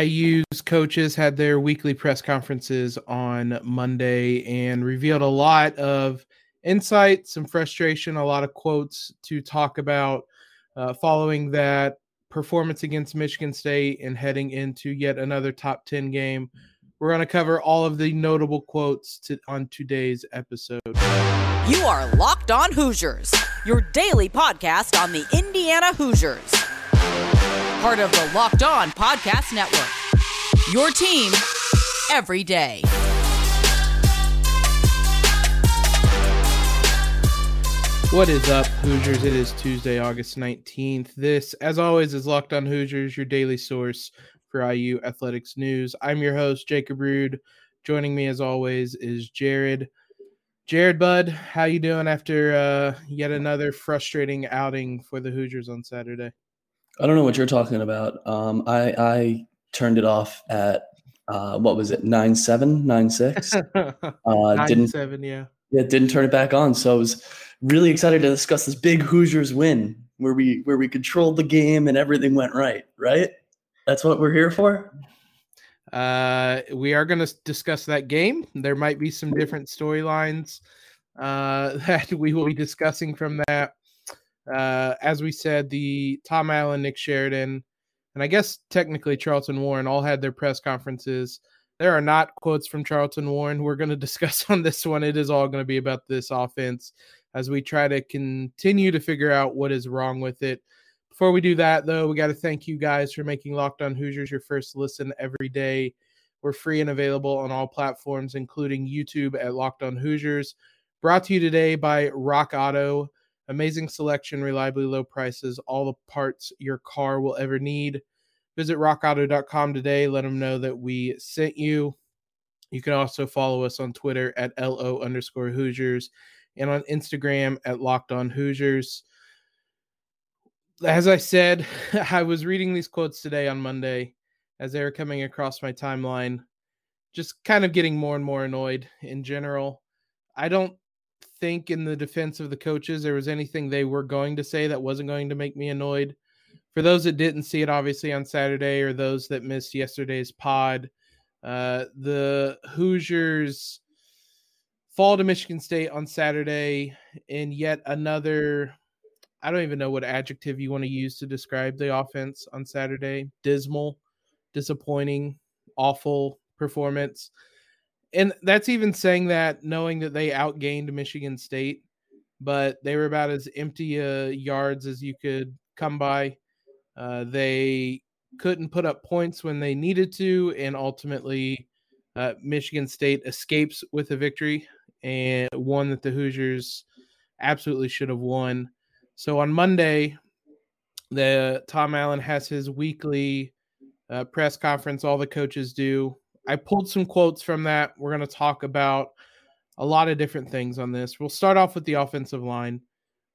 IU's coaches had their weekly press conferences on Monday and revealed a lot of insight, some frustration, a lot of quotes to talk about uh, following that performance against Michigan State and heading into yet another top 10 game. We're going to cover all of the notable quotes to, on today's episode. You are Locked On Hoosiers, your daily podcast on the Indiana Hoosiers part of the Locked On Podcast Network. Your team every day. What is up, Hoosiers? It is Tuesday, August 19th. This, as always, is Locked On Hoosiers, your daily source for IU athletics news. I'm your host, Jacob Rude. Joining me, as always, is Jared. Jared Bud, how you doing after uh, yet another frustrating outing for the Hoosiers on Saturday? I don't know what you're talking about. Um, I I turned it off at uh, what was it nine seven nine six. Uh, nine didn't seven yeah. Yeah, didn't turn it back on. So I was really excited to discuss this big Hoosiers win where we where we controlled the game and everything went right. Right. That's what we're here for. Uh, we are going to discuss that game. There might be some different storylines uh, that we will be discussing from that. Uh, as we said, the Tom Allen, Nick Sheridan, and I guess technically Charlton Warren all had their press conferences. There are not quotes from Charlton Warren. We're going to discuss on this one. It is all going to be about this offense as we try to continue to figure out what is wrong with it. Before we do that, though, we got to thank you guys for making Locked On Hoosiers your first listen every day. We're free and available on all platforms, including YouTube at Locked On Hoosiers. Brought to you today by Rock Auto. Amazing selection, reliably low prices, all the parts your car will ever need. Visit rockauto.com today. Let them know that we sent you. You can also follow us on Twitter at LO underscore Hoosiers and on Instagram at Locked On Hoosiers. As I said, I was reading these quotes today on Monday as they were coming across my timeline, just kind of getting more and more annoyed in general. I don't think in the defense of the coaches there was anything they were going to say that wasn't going to make me annoyed. For those that didn't see it, obviously on Saturday, or those that missed yesterday's pod, uh, the Hoosiers fall to Michigan State on Saturday in yet another. I don't even know what adjective you want to use to describe the offense on Saturday. Dismal, disappointing, awful performance and that's even saying that knowing that they outgained Michigan State, but they were about as empty uh, yards as you could come by. Uh, they couldn't put up points when they needed to, and ultimately, uh, Michigan State escapes with a victory and one that the Hoosiers absolutely should have won. So on Monday, the Tom Allen has his weekly uh, press conference. All the coaches do I pulled some quotes from that. We're going to talk about a lot of different things on this. We'll start off with the offensive line,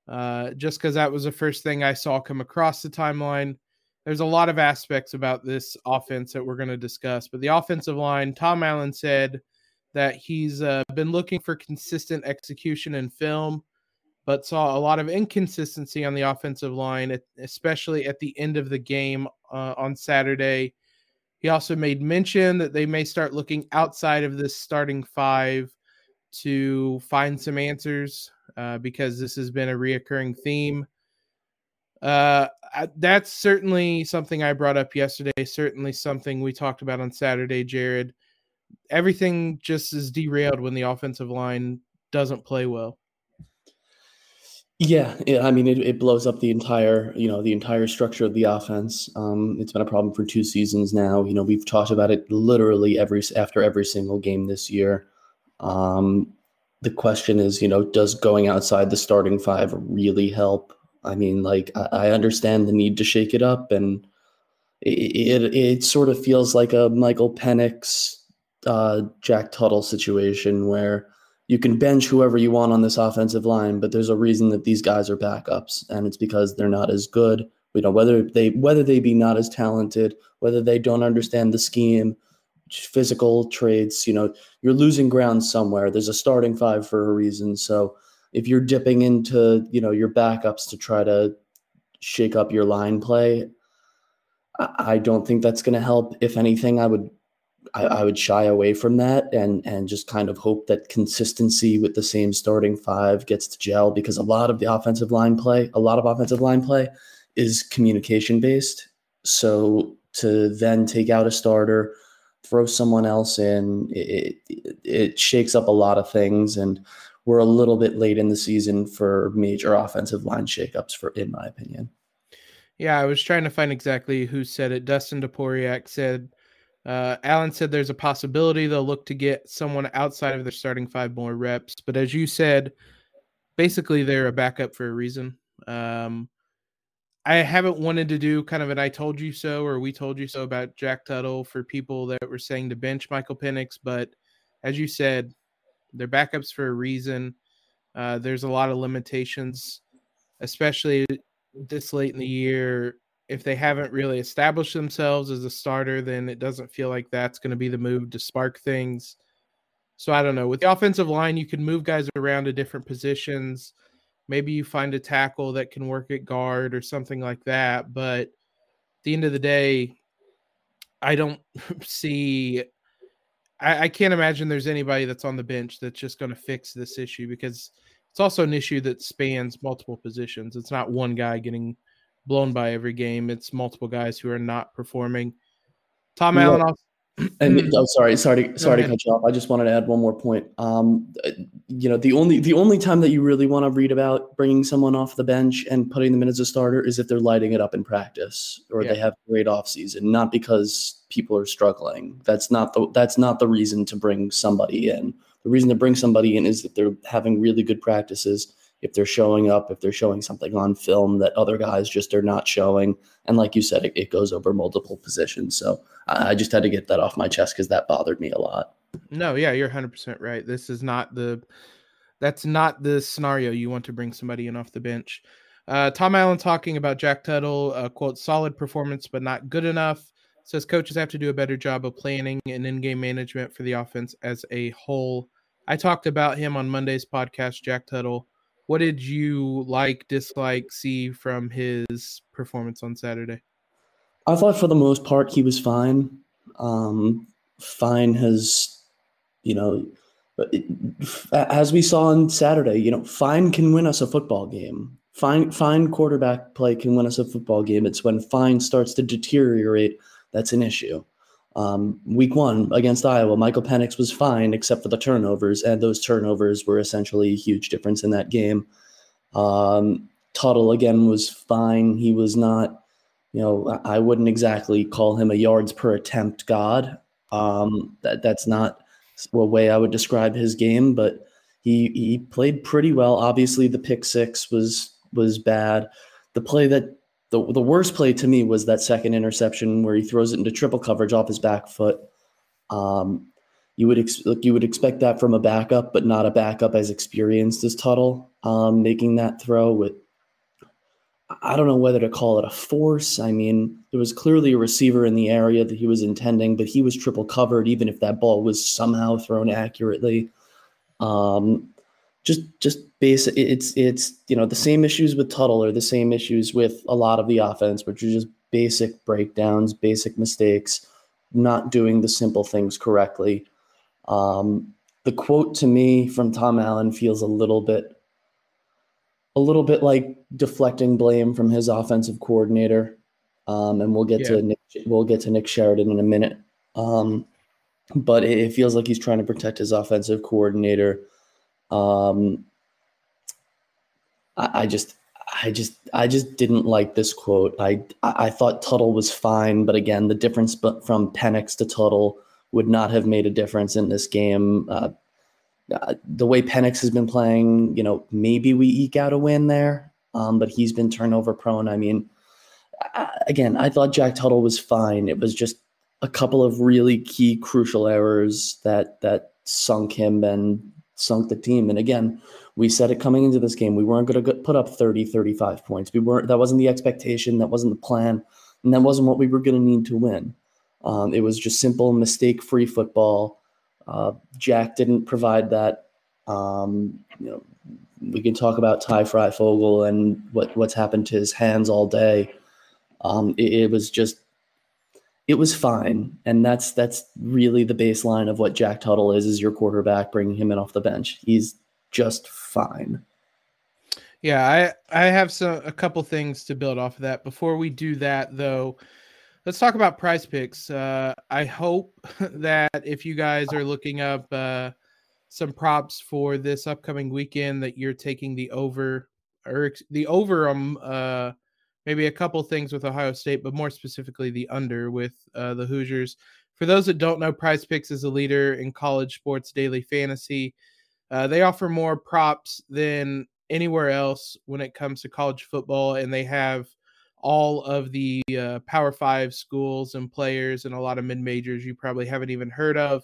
uh, just because that was the first thing I saw come across the timeline. There's a lot of aspects about this offense that we're going to discuss, but the offensive line, Tom Allen said that he's uh, been looking for consistent execution in film, but saw a lot of inconsistency on the offensive line, especially at the end of the game uh, on Saturday he also made mention that they may start looking outside of this starting five to find some answers uh, because this has been a reoccurring theme. Uh, I, that's certainly something I brought up yesterday. Certainly something we talked about on Saturday, Jared. Everything just is derailed when the offensive line doesn't play well. Yeah, yeah, I mean, it, it blows up the entire, you know, the entire structure of the offense. Um, it's been a problem for two seasons now. You know, we've talked about it literally every after every single game this year. Um, the question is, you know, does going outside the starting five really help? I mean, like, I, I understand the need to shake it up, and it it, it sort of feels like a Michael Penix, uh, Jack Tuttle situation where you can bench whoever you want on this offensive line, but there's a reason that these guys are backups, and it's because they're not as good. You know, whether they whether they be not as talented, whether they don't understand the scheme, physical traits, you know, you're losing ground somewhere. There's a starting five for a reason. So if you're dipping into, you know, your backups to try to shake up your line play, I don't think that's going to help. If anything, I would I, I, would shy away from that and and just kind of hope that consistency with the same starting five gets to gel because a lot of the offensive line play, a lot of offensive line play is communication based. So to then take out a starter, throw someone else in, it, it, it shakes up a lot of things and we're a little bit late in the season for major offensive line shakeups for in my opinion. Yeah, I was trying to find exactly who said it. Dustin Dopirak said uh, Allen said there's a possibility they'll look to get someone outside of their starting five more reps. But as you said, basically they're a backup for a reason. Um, I haven't wanted to do kind of an I told you so or we told you so about Jack Tuttle for people that were saying to bench Michael Penix. But as you said, they're backups for a reason. Uh, there's a lot of limitations, especially this late in the year if they haven't really established themselves as a starter, then it doesn't feel like that's going to be the move to spark things. So I don't know. With the offensive line, you can move guys around to different positions. Maybe you find a tackle that can work at guard or something like that. But at the end of the day, I don't see. I, I can't imagine there's anybody that's on the bench that's just going to fix this issue because it's also an issue that spans multiple positions. It's not one guy getting blown by every game. It's multiple guys who are not performing. Tom yeah. Allen and I'm oh, sorry, sorry, to, sorry to cut you off. I just wanted to add one more point. Um, uh, you know, the only the only time that you really want to read about bringing someone off the bench and putting them in as a starter is if they're lighting it up in practice or yeah. they have a great off season, not because people are struggling. That's not the that's not the reason to bring somebody in. The reason to bring somebody in is that they're having really good practices if they're showing up, if they're showing something on film that other guys just are not showing. And like you said, it, it goes over multiple positions. So I, I just had to get that off my chest because that bothered me a lot. No, yeah, you're 100% right. This is not the that's not the scenario you want to bring somebody in off the bench. Uh, Tom Allen talking about Jack Tuttle, uh, quote, solid performance, but not good enough. Says coaches have to do a better job of planning and in game management for the offense as a whole. I talked about him on Monday's podcast, Jack Tuttle what did you like, dislike, see from his performance on Saturday? I thought for the most part he was fine. Um, fine has, you know, as we saw on Saturday, you know, fine can win us a football game. Fine, fine quarterback play can win us a football game. It's when fine starts to deteriorate that's an issue. Um, week one against Iowa, Michael Penix was fine except for the turnovers, and those turnovers were essentially a huge difference in that game. Um, Tuttle again was fine. He was not, you know, I wouldn't exactly call him a yards per attempt god. Um, that that's not a way I would describe his game, but he he played pretty well. Obviously, the pick six was was bad. The play that the the worst play to me was that second interception where he throws it into triple coverage off his back foot. Um, you would ex- you would expect that from a backup, but not a backup as experienced as Tuttle um, making that throw with. I don't know whether to call it a force. I mean, there was clearly a receiver in the area that he was intending, but he was triple covered, even if that ball was somehow thrown accurately. Um, just just basic it's it's you know the same issues with Tuttle or the same issues with a lot of the offense, which are just basic breakdowns, basic mistakes, not doing the simple things correctly. Um, the quote to me from Tom Allen feels a little bit a little bit like deflecting blame from his offensive coordinator. Um, and we'll get yeah. to Nick, we'll get to Nick Sheridan in a minute. Um, but it, it feels like he's trying to protect his offensive coordinator um, I, I just, I just, I just didn't like this quote. I, I thought Tuttle was fine, but again, the difference from Penix to Tuttle would not have made a difference in this game. Uh, uh, the way Penix has been playing, you know, maybe we eke out a win there, um, but he's been turnover prone. I mean, I, again, I thought Jack Tuttle was fine. It was just a couple of really key, crucial errors that that sunk him and sunk the team. And again, we said it coming into this game. We weren't going to put up 30, 35 points. We weren't, that wasn't the expectation. That wasn't the plan. And that wasn't what we were going to need to win. Um, it was just simple mistake free football. Uh, Jack didn't provide that. Um, you know, we can talk about Ty Fryfogle and what, what's happened to his hands all day. Um, it, it was just it was fine, and that's that's really the baseline of what Jack Tuttle is is your quarterback, bringing him in off the bench. He's just fine. Yeah, I I have some a couple things to build off of that. Before we do that, though, let's talk about Prize Picks. Uh, I hope that if you guys are looking up uh, some props for this upcoming weekend, that you're taking the over or the over um uh maybe a couple things with Ohio State, but more specifically the under with uh, the Hoosiers. For those that don't know, Prize Picks is a leader in college sports daily fantasy. Uh, they offer more props than anywhere else when it comes to college football, and they have all of the uh, Power Five schools and players and a lot of mid majors you probably haven't even heard of.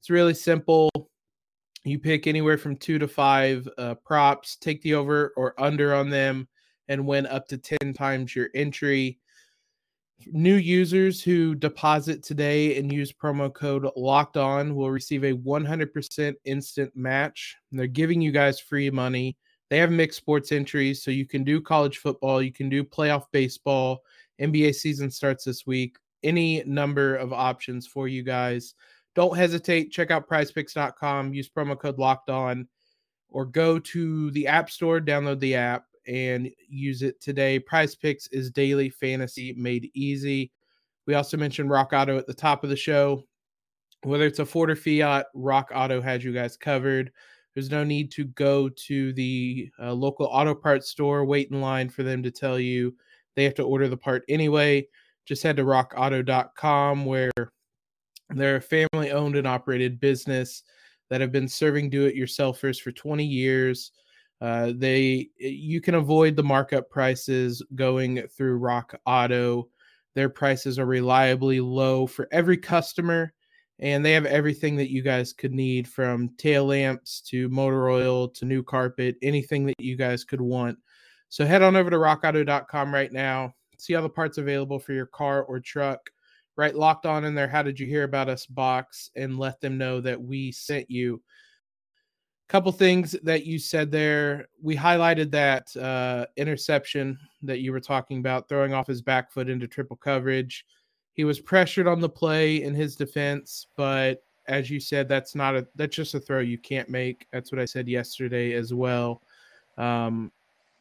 It's really simple. You pick anywhere from two to five uh, props, take the over or under on them, and win up to 10 times your entry. New users who deposit today and use promo code locked on will receive a 100% instant match. And they're giving you guys free money. They have mixed sports entries, so you can do college football, you can do playoff baseball. NBA season starts this week. Any number of options for you guys. Don't hesitate. Check out prizepicks.com. Use promo code locked on or go to the App Store, download the app, and use it today. Prize Picks is daily fantasy made easy. We also mentioned Rock Auto at the top of the show. Whether it's a Ford or Fiat, Rock Auto has you guys covered. There's no need to go to the uh, local auto parts store, wait in line for them to tell you they have to order the part anyway. Just head to rockauto.com where they're a family owned and operated business that have been serving do it yourselfers for 20 years. Uh, they you can avoid the markup prices going through Rock Auto. Their prices are reliably low for every customer, and they have everything that you guys could need from tail lamps to motor oil to new carpet, anything that you guys could want. So head on over to rockauto.com right now, see all the parts available for your car or truck. Right, locked on in there. How did you hear about us box and let them know that we sent you couple things that you said there. We highlighted that uh, interception that you were talking about, throwing off his back foot into triple coverage. He was pressured on the play in his defense, but as you said, that's not a that's just a throw you can't make. That's what I said yesterday as well. Um,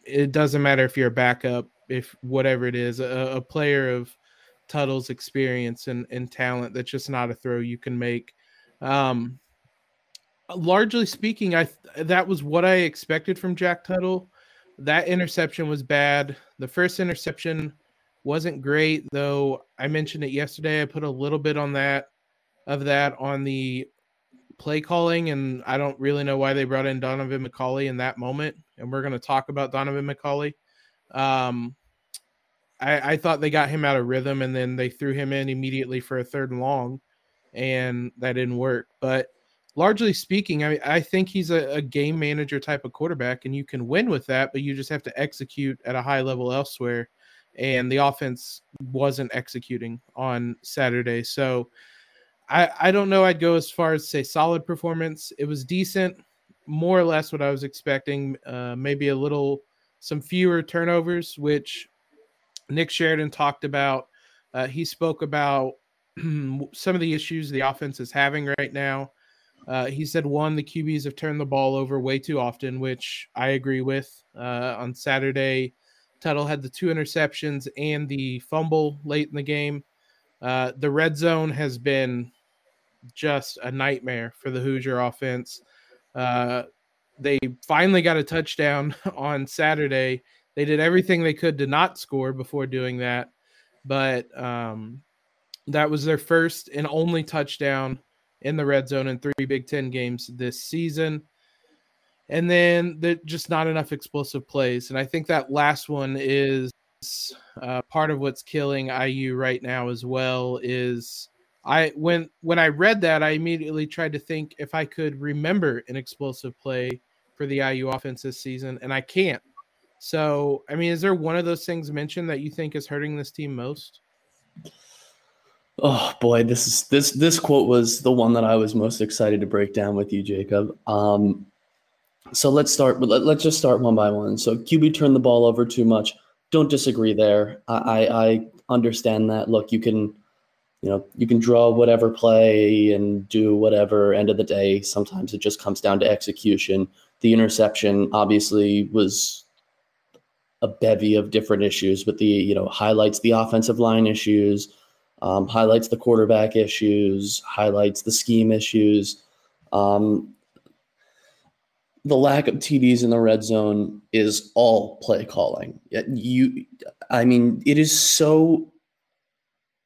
it doesn't matter if you're a backup, if whatever it is, a, a player of Tuttle's experience and, and talent, that's just not a throw you can make. Um, largely speaking, I that was what I expected from Jack Tuttle. That interception was bad. The first interception wasn't great, though. I mentioned it yesterday. I put a little bit on that of that on the play calling, and I don't really know why they brought in Donovan McCulley in that moment. And we're going to talk about Donovan McCulley. Um, I, I thought they got him out of rhythm, and then they threw him in immediately for a third and long, and that didn't work. But largely speaking, I, I think he's a, a, game manager type of quarterback, and you can win with that, but you just have to execute at a high level elsewhere. And the offense wasn't executing on Saturday. So I, I don't know. I'd go as far as say solid performance. It was decent, more or less what I was expecting. Uh, maybe a little, some fewer turnovers, which Nick Sheridan talked about. Uh, he spoke about some of the issues the offense is having right now. Uh, he said one, the QBs have turned the ball over way too often, which I agree with. Uh, on Saturday, Tuttle had the two interceptions and the fumble late in the game. Uh, the red zone has been just a nightmare for the Hoosier offense. Uh, they finally got a touchdown on Saturday. They did everything they could to not score before doing that, but um, that was their first and only touchdown in the red zone in three Big Ten games this season. And then just not enough explosive plays. And I think that last one is uh, part of what's killing IU right now as well. Is I when when I read that, I immediately tried to think if I could remember an explosive play for the IU offense this season, and I can't. So, I mean, is there one of those things mentioned that you think is hurting this team most? Oh boy, this is this this quote was the one that I was most excited to break down with you, Jacob. Um, so let's start. Let, let's just start one by one. So QB turned the ball over too much. Don't disagree there. I, I, I understand that. Look, you can you know, you can draw whatever play and do whatever. End of the day, sometimes it just comes down to execution. The interception obviously was a bevy of different issues, but the you know highlights the offensive line issues, um, highlights the quarterback issues, highlights the scheme issues. Um, the lack of TDs in the red zone is all play calling. You, I mean, it is so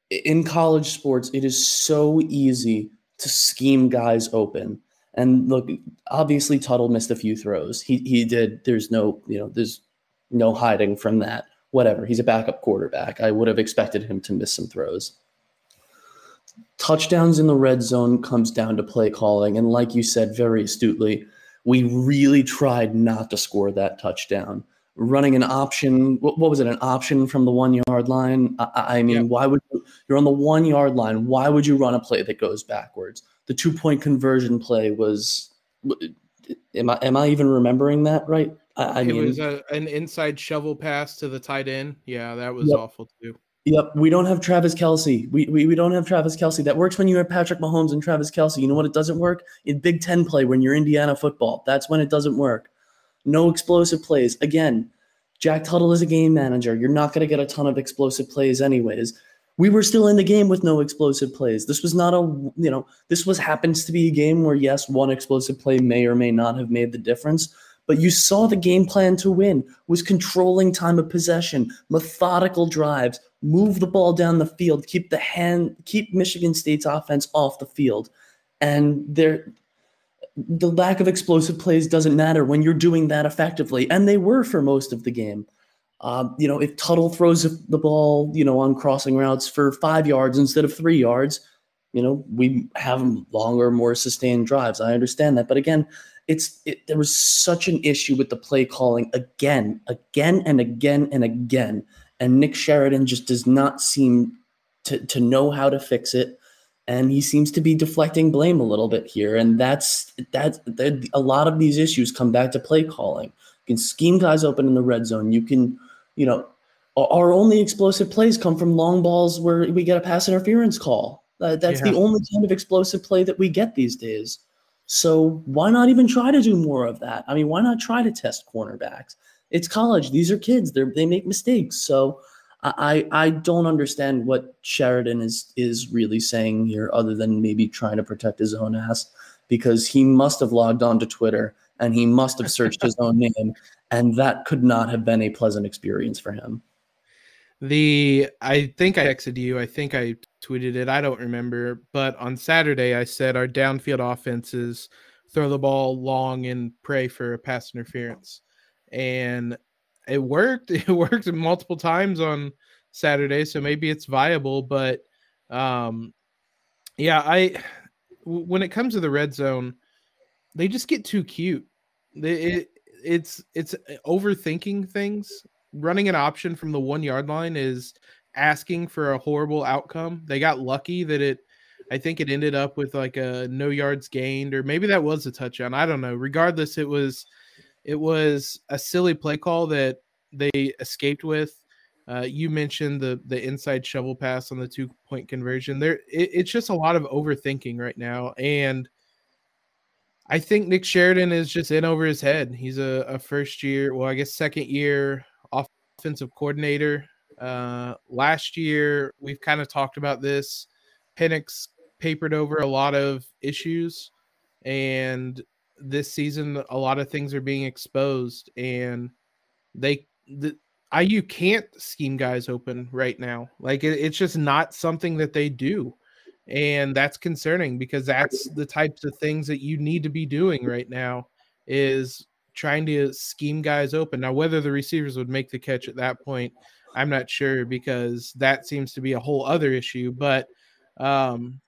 in college sports, it is so easy to scheme guys open. And look, obviously Tuttle missed a few throws. He he did. There's no, you know, there's no hiding from that. Whatever. He's a backup quarterback. I would have expected him to miss some throws. Touchdowns in the red zone comes down to play calling. And like you said very astutely, we really tried not to score that touchdown running an option. What, what, was it? An option from the one yard line. I, I mean, yeah. why would you, you're on the one yard line? Why would you run a play that goes backwards? The two point conversion play was. Am I am I even remembering that right? I, I it mean, was a, an inside shovel pass to the tight end. Yeah, that was yep. awful too. Yep, we don't have Travis Kelce. We, we we don't have Travis Kelce. That works when you have Patrick Mahomes and Travis Kelce. You know what? It doesn't work in Big Ten play when you're Indiana football. That's when it doesn't work no explosive plays. Again, Jack Tuttle is a game manager. You're not going to get a ton of explosive plays, anyways. We were still in the game with no explosive plays. This was not a, you know, this was happens to be a game where, yes, one explosive play may or may not have made the difference. But you saw the game plan to win was controlling time of possession, methodical drives, move the ball down the field, keep the hand, keep Michigan State's offense off the field. And there the lack of explosive plays doesn't matter when you're doing that effectively, and they were for most of the game. Um, you know, if Tuttle throws the ball, you know, on crossing routes for five yards instead of three yards, you know, we have longer, more sustained drives. I understand that, but again, it's it, there was such an issue with the play calling again, again, and again and again, and Nick Sheridan just does not seem to to know how to fix it. And he seems to be deflecting blame a little bit here. And that's that's that, a lot of these issues come back to play calling. You can scheme guys open in the red zone. You can you know our only explosive plays come from long balls where we get a pass interference call uh, that's yeah. the only kind of explosive play that we get these days so why not even try to do more of that i mean why not try to test cornerbacks it's college these are kids they they make mistakes so I I don't understand what Sheridan is is really saying here, other than maybe trying to protect his own ass, because he must have logged on to Twitter and he must have searched his own name, and that could not have been a pleasant experience for him. The I think I texted you. I think I tweeted it. I don't remember, but on Saturday I said our downfield offenses throw the ball long and pray for a pass interference, and it worked. It worked multiple times on Saturday, so maybe it's viable. But um, yeah, I when it comes to the red zone, they just get too cute. They, it, it's it's overthinking things. Running an option from the one yard line is asking for a horrible outcome. They got lucky that it. I think it ended up with like a no yards gained, or maybe that was a touchdown. I don't know. Regardless, it was it was a silly play call that they escaped with. Uh, you mentioned the the inside shovel pass on the two point conversion. There, it, it's just a lot of overthinking right now, and I think Nick Sheridan is just in over his head. He's a, a first year, well, I guess second year offensive coordinator. Uh, last year, we've kind of talked about this. Penix papered over a lot of issues, and this season a lot of things are being exposed and they the IU can't scheme guys open right now. Like it, it's just not something that they do. And that's concerning because that's the types of things that you need to be doing right now is trying to scheme guys open. Now, whether the receivers would make the catch at that point, I'm not sure because that seems to be a whole other issue. But um,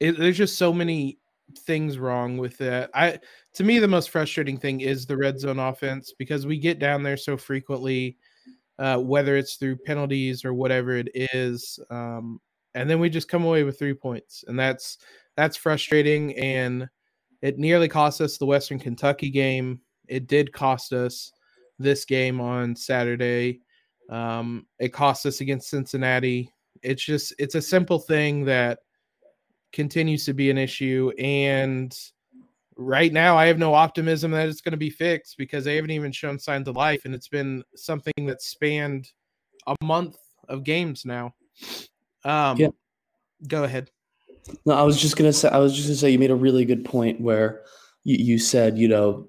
it, there's just so many things wrong with that. I to me the most frustrating thing is the red zone offense because we get down there so frequently, uh, whether it's through penalties or whatever it is, um, and then we just come away with three points, and that's that's frustrating. And it nearly cost us the Western Kentucky game. It did cost us this game on Saturday. Um, it cost us against Cincinnati It's just it's a simple thing that continues to be an issue and right now I have no optimism that it's going to be fixed because they haven't even shown signs of life and it's been something that spanned a month of games now. Um yeah. go ahead. No, I was just gonna say I was just gonna say you made a really good point where you, you said, you know,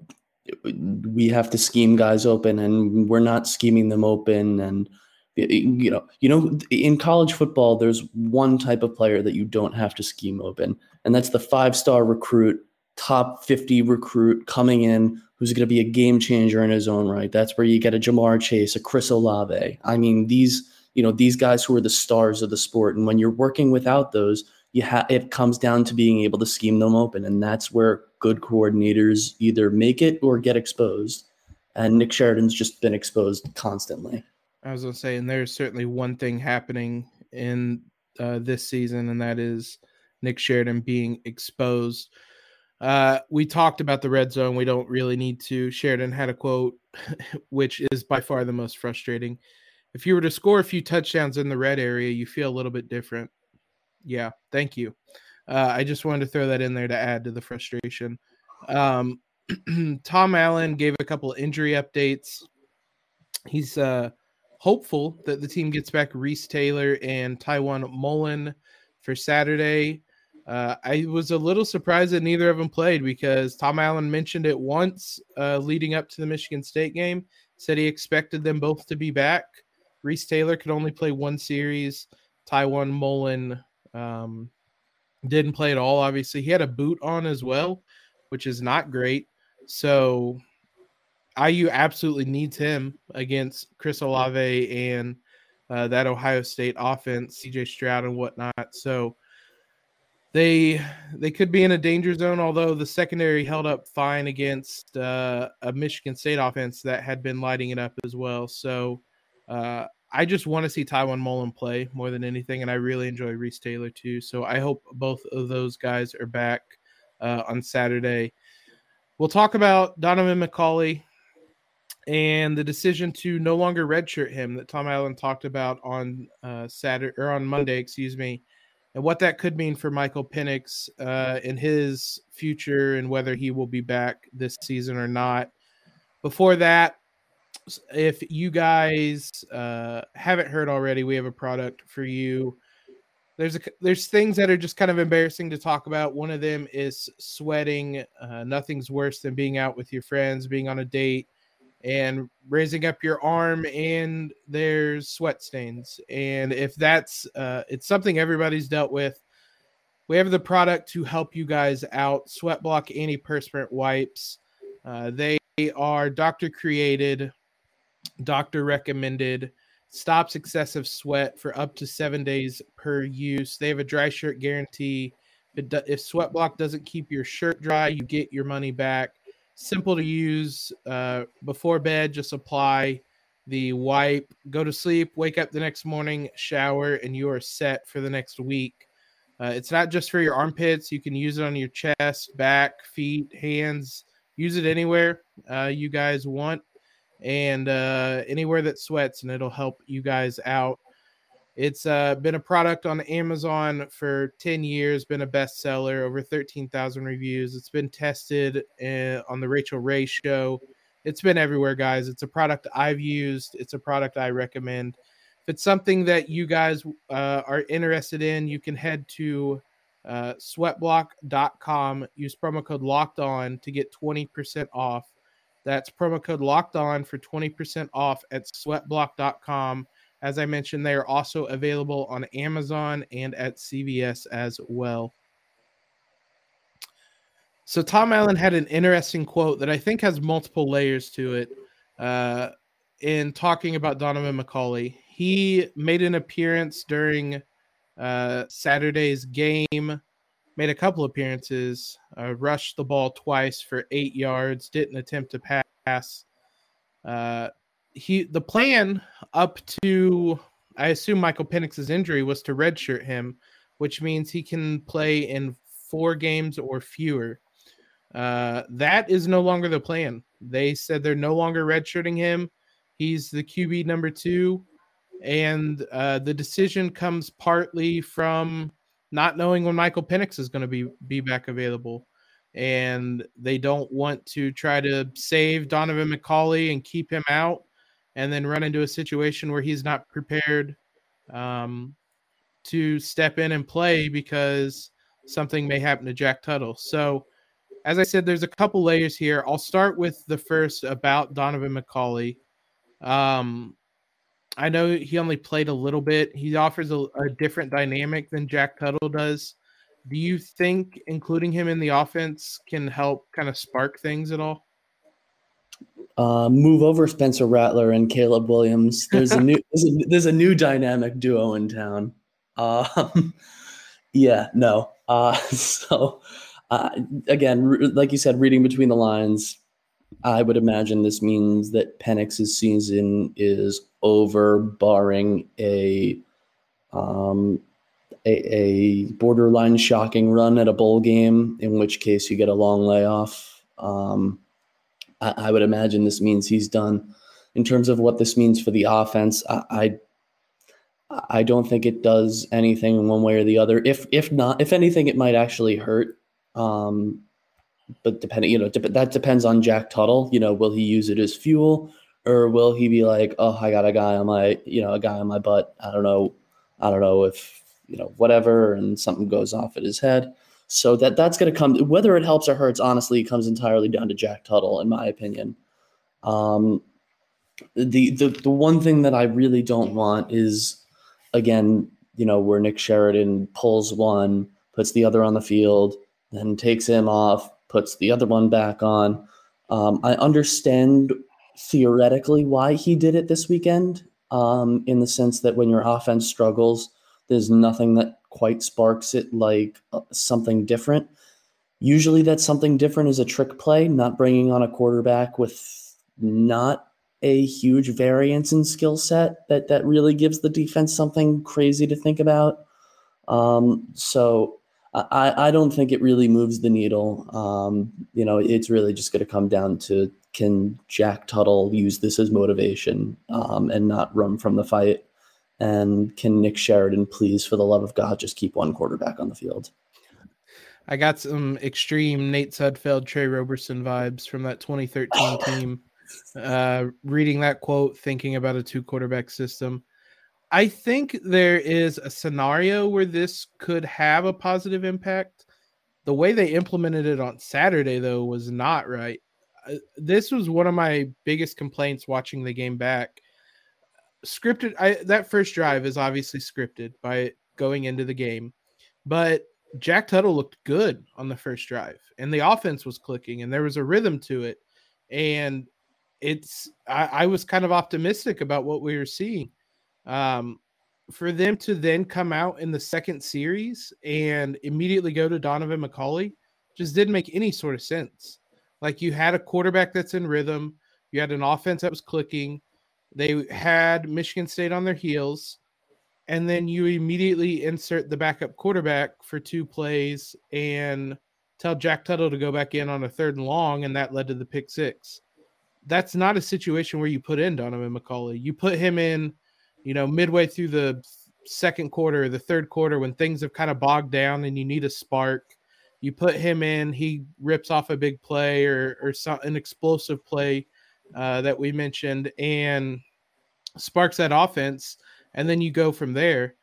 we have to scheme guys open and we're not scheming them open and you know you know in college football there's one type of player that you don't have to scheme open and that's the five star recruit top 50 recruit coming in who's going to be a game changer in his own right. That's where you get a Ja'Marr Chase a Chris Olave. I mean these you know these guys who are the stars of the sport and when you're working without those you have it comes down to being able to scheme them open and that's where good coordinators either make it or get exposed and Nick Sheridan's just been exposed constantly I was gonna say, and there's certainly one thing happening in uh, this season, and that is Nick Sheridan being exposed. Uh, we talked about the red zone. We don't really need to. Sheridan had a quote, which is by far the most frustrating. If you were to score a few touchdowns in the red area, you feel a little bit different. Yeah, thank you. Uh, I just wanted to throw that in there to add to the frustration. Um, Tom Allen gave a couple injury updates. He's uh, hopeful that the team gets back Reese Taylor and Tiawan Mullen for Saturday. Uh, I was a little surprised that neither of them played because Tom Allen mentioned it once uh, leading up to the Michigan State game. Said he expected them both to be back. Reese Taylor could only play one series. Tiawan Mullen um, didn't play at all. Obviously, he had a boot on as well, which is not great. So IU absolutely needs him against Chris Olave and uh, that Ohio State offense, CJ Stroud and whatnot. So they they could be in a danger zone. Although the secondary held up fine against uh, a Michigan State offense that had been lighting it up as well. So uh, I just want to see Tiawan Mullen play more than anything, and I really enjoy Reese Taylor too. So I hope both of those guys are back uh, on Saturday. We'll talk about Donovan McCulley and the decision to no longer redshirt him that Tom Allen talked about on uh, Saturday or on Monday, excuse me, and what that could mean for Michael Penix uh, in his future and whether he will be back this season or not. Before that, if you guys uh, haven't heard already, we have a product for you. There's a, there's things that are just kind of embarrassing to talk about. One of them is sweating. Uh, nothing's worse than being out with your friends, being on a date and raising up your arm and there's sweat stains and if that's uh, it's something everybody's dealt with we have the product to help you guys out sweat block antiperspirant wipes uh, they are doctor created doctor recommended stops excessive sweat for up to seven days per use they have a dry shirt guarantee if, if sweat block doesn't keep your shirt dry you get your money back simple to use. Uh, before bed, just apply the wipe, go to sleep, wake up the next morning, shower, and you are set for the next week. Uh, it's not just for your armpits. You can use it on your chest, back, feet, hands. Use it anywhere uh, you guys want and uh, anywhere that sweats, and it'll help you guys out. It's uh, been a product on Amazon for 10 years, been a bestseller, over 13,000 reviews. It's been tested uh, on the Rachael Ray show. It's been everywhere, guys. It's a product I've used, it's a product I recommend. If it's something that you guys uh, are interested in, you can head to uh, sweatblock.com, use promo code locked on to get 20% off. That's promo code locked on for 20% off at sweatblock.com as I mentioned, they are also available on Amazon and at CVS as well. So Tom Allen had an interesting quote that I think has multiple layers to it. Uh, in talking about Donovan McCulley. he made an appearance during uh, Saturday's game, made a couple appearances, uh, rushed the ball twice for eight yards, didn't attempt to pass. Uh, he the plan up to I assume Michael Penix's injury was to redshirt him, which means he can play in four games or fewer. Uh, that is no longer the plan. They said they're no longer redshirting him. He's the QB number two. and uh, the decision comes partly from not knowing when Michael Penix is going to be be back available, and they don't want to try to save Donovan McCulley and keep him out, and then run into a situation where he's not prepared um, to step in and play because something may happen to Jack Tuttle. So, as I said, there's a couple layers here. I'll start with the first about Donovan McCulley. Um, I know he only played a little bit. He offers a, a, different dynamic than Jack Tuttle does. Do you think including him in the offense can help kind of spark things at all? Uh, move over Spencer Rattler and Caleb Williams. There's a new there's, a, there's a new dynamic duo in town. Um, yeah, no. Uh, so uh, again, like you said, reading between the lines, I would imagine this means that Penix's season is over, barring a um, a, a, borderline shocking run at a bowl game, in which case you get a long layoff. Um, I, I, would imagine this means he's done. In terms of what this means for the offense, I, I, I don't think it does anything one way or the other. If if not, if anything, it might actually hurt. Um, but depending, you know, that depends on Jack Tuttle. You know, will he use it as fuel, or will he be like, oh, I got a guy on my, you know, a guy on my butt. I don't know, I don't know if you know whatever, and something goes off at his head. So that that's going to come. Whether it helps or hurts, honestly, it comes entirely down to Jack Tuttle, in my opinion. Um, the the the one thing that I really don't want is, again, you know, where Nick Sheridan pulls one, puts the other on the field, then takes him off, puts the other one back on. Um, I understand theoretically why he did it this weekend, um, in the sense that when your offense struggles, there's nothing that quite sparks it like uh, something different. Usually, that something different is a trick play, not bringing on a quarterback with not a huge variance in skill set that that really gives the defense something crazy to think about. Um, so I, I don't think it really moves the needle. Um, you know, it's really just going to come down to can Jack Tuttle use this as motivation um, and not run from the fight? And can Nick Sheridan please, for the love of God, just keep one quarterback on the field? I got some extreme Nate Sudfeld, Tre Roberson vibes from that 2013 team. Uh, reading that quote, thinking about a two quarterback system. I think there is a scenario where this could have a positive impact. The way they implemented it on Saturday, though, was not right. This was one of my biggest complaints watching the game back. Scripted, I, that first drive is obviously scripted by going into the game, but Jack Tuttle looked good on the first drive, and the offense was clicking, and there was a rhythm to it. And it's, I, I was kind of optimistic about what we were seeing um, for them to then come out in the second series and immediately go to Donovan McCulley just didn't make any sort of sense. Like you had a quarterback that's in rhythm, you had an offense that was clicking, they had Michigan State on their heels, and then you immediately insert the backup quarterback for two plays and tell Jack Tuttle to go back in on a third and long, and that led to the pick six. That's not a situation where you put in Donovan McCulley. You put him in you know, midway through the second quarter, or the third quarter, when things have kind of bogged down and you need a spark, you put him in, he rips off a big play or, or some, an explosive play uh, that we mentioned and sparks that offense. And then you go from there.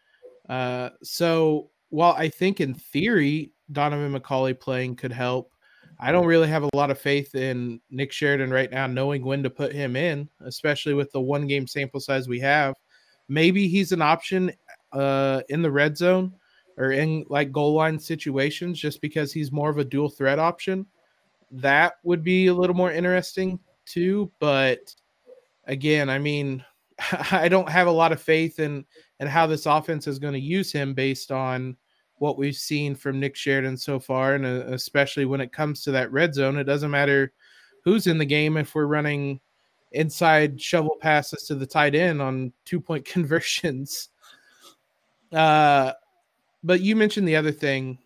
Uh, so while I think in theory, Donovan McCulley playing could help, I don't really have a lot of faith in Nick Sheridan right now, knowing when to put him in, especially with the one game sample size we have maybe he's an option uh, in the red zone or in like goal line situations just because he's more of a dual threat option. That would be a little more interesting too. But again, I mean, I don't have a lot of faith in and how this offense is going to use him based on what we've seen from Nick Sheridan so far, and uh, especially when it comes to that red zone, it doesn't matter who's in the game if we're running inside shovel passes to the tight end on two point conversions. Uh, but you mentioned the other thing.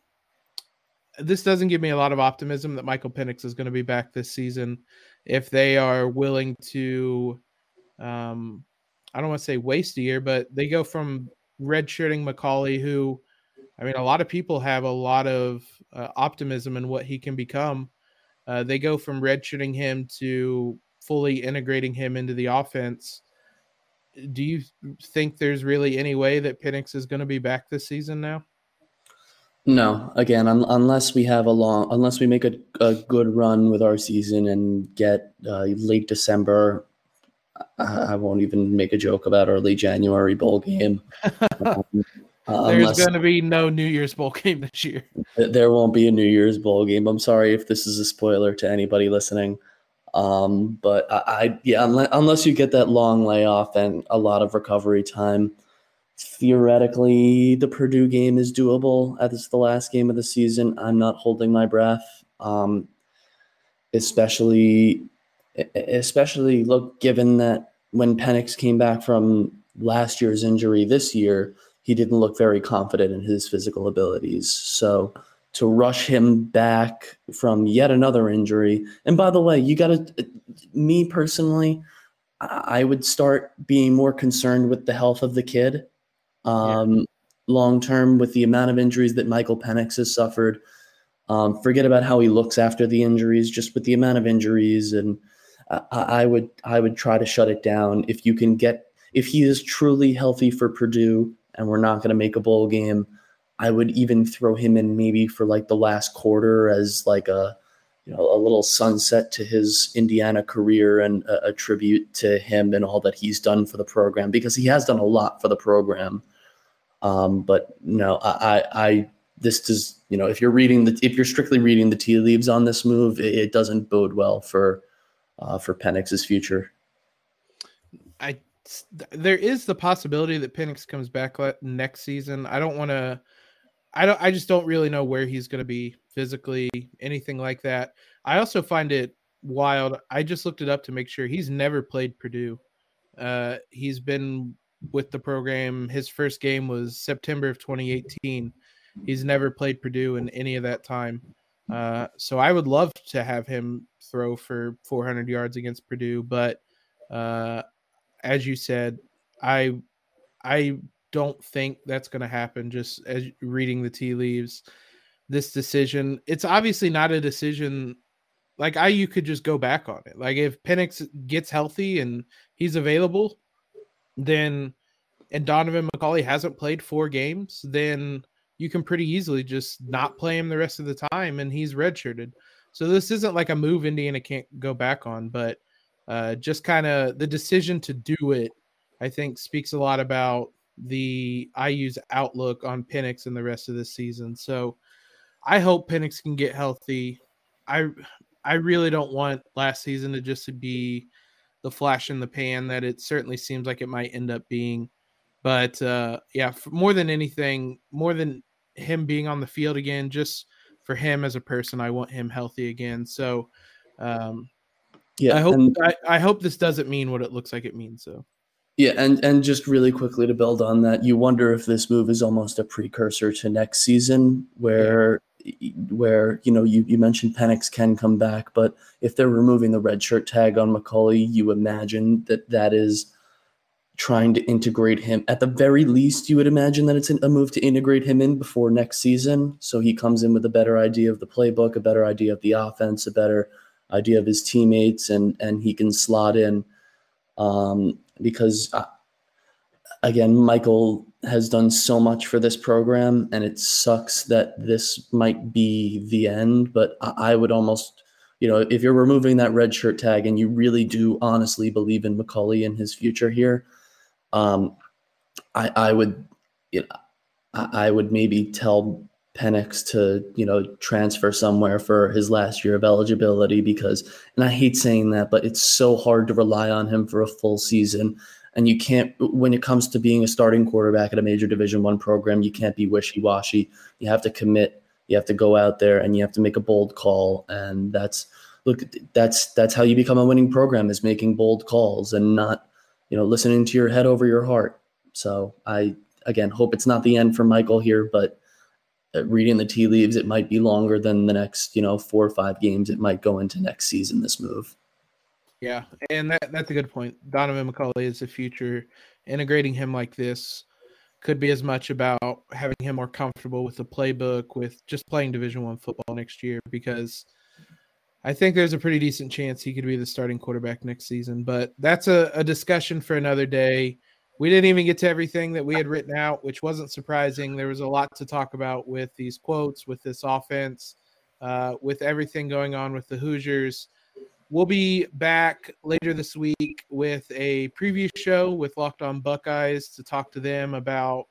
This doesn't give me a lot of optimism that Michael Penix is going to be back this season if they are willing to um, I don't want to say waste a year, but they go from redshirting McCulley, who, I mean, a lot of people have a lot of uh, optimism in what he can become. Uh, they go from redshirting him to fully integrating him into the offense. Do you think there's really any way that Penix is going to be back this season now? No, again, un- unless we have a long, unless we make a, a good run with our season and get uh, late December, I, I won't even make a joke about early January bowl game. um, uh, There's going to be no New Year's bowl game this year. There won't be a New Year's bowl game. I'm sorry if this is a spoiler to anybody listening. Um, but I, I yeah, unless, unless you get that long layoff and a lot of recovery time theoretically the Purdue game is doable as the last game of the season. I'm not holding my breath. Um, especially especially look given that when Penix came back from last year's injury this year, he didn't look very confident in his physical abilities. So to rush him back from yet another injury, and by the way, you got to me personally, I would start being more concerned with the health of the kid um, yeah. long term with the amount of injuries that Michael Penix has suffered. Um, forget about how he looks after the injuries, just with the amount of injuries, and I, I would I would try to shut it down if you can get if he is truly healthy for Purdue and we're not going to make a bowl game. I would even throw him in maybe for like the last quarter as like a you know a little sunset to his Indiana career and a, a, tribute to him and all that he's done for the program because he has done a lot for the program. Um, but no, I, I, this does, you know, if you're reading the, if you're strictly reading the tea leaves on this move, it, it doesn't bode well for, uh, for Penix's future. I, there is the possibility that Penix comes back next season. I don't want to, I don't, I just don't really know where he's going to be physically, anything like that. I also find it wild. I just looked it up to make sure he's never played Purdue. Uh, he's been with the program. His first game was September of 2018. He's never played Purdue in any of that time. Uh, so I would love to have him throw for 400 yards against Purdue, but uh, as you said, I I don't think that's going to happen. Just as reading the tea leaves, this decision, it's obviously not a decision like I you could just go back on it. Like if Penix gets healthy and he's available, then and Donovan McCulley hasn't played four games, then you can pretty easily just not play him the rest of the time and he's redshirted. So this isn't like a move Indiana can't go back on, but uh, just kind of the decision to do it, I think speaks a lot about the IU's outlook on Penix in the rest of the season. So I hope Penix can get healthy. I I really don't want last season to just be the flash in the pan that it certainly seems like it might end up being. But uh, yeah, more than anything, more than him being on the field again, just for him as a person, I want him healthy again. So um, yeah, I hope and, I, I hope this doesn't mean what it looks like it means. So yeah, and and just really quickly to build on that, you wonder if this move is almost a precursor to next season, where where you know you, you mentioned Penix can come back, but if they're removing the red shirt tag on McCulley, you imagine that that is trying to integrate him. At the very least, you would imagine that it's a move to integrate him in before next season, so he comes in with a better idea of the playbook, a better idea of the offense, a better idea of his teammates, and and he can slot in. Um, because uh, again, Michael has done so much for this program, and it sucks that this might be the end. But I, would almost, you know, if you're removing that red shirt tag and you really do honestly believe in McCulley and his future here, um, I, I would, you know, I, I would maybe tell Penix to, you know, transfer somewhere for his last year of eligibility because, and I hate saying that, but it's so hard to rely on him for a full season and you can't when it comes to being a starting quarterback at a major division one program you can't be wishy-washy. You have to commit. You have to go out there and you have to make a bold call. And that's look that's that's how you become a winning program is making bold calls and not you know listening to your head over your heart. So i again hope it's not the end for michael here but uh, reading the tea leaves it might be longer than the next you know four or five games it might go into next season this move Yeah, and that, that's a good point. Donovan McCulley is the future. Integrating him like this could be as much about having him more comfortable with the playbook, with just playing Division One football next year, because I think there's a pretty decent chance he could be the starting quarterback next season. But that's a, a discussion for another day. We didn't even get to everything that we had written out, which wasn't surprising. There was a lot to talk about with these quotes, with this offense, uh, with everything going on with the Hoosiers. We'll be back later this week with a preview show with Locked On Buckeyes to talk to them about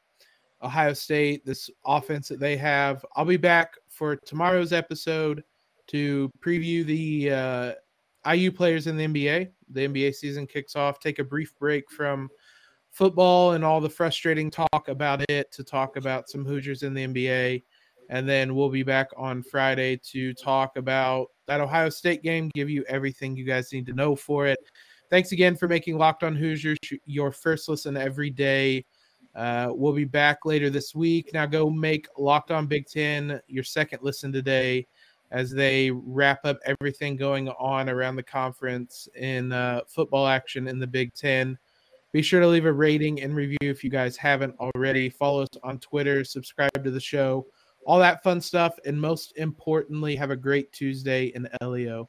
Ohio State, this offense that they have. I'll be back for tomorrow's episode to preview the uh, IU players in the NBA. The NBA season kicks off. Take a brief break from football and all the frustrating talk about it to talk about some Hoosiers in the NBA. And then we'll be back on Friday to talk about that Ohio State game, give you everything you guys need to know for it. Thanks again for making Locked On Hoosiers your first listen every day. Uh, we'll be back later this week. Now go make Locked On Big Ten your second listen today as they wrap up everything going on around the conference in uh, football action in the Big Ten. Be sure to leave a rating and review if you guys haven't already. Follow us on Twitter, subscribe to the show all that fun stuff. And most importantly, have a great Tuesday in LEO.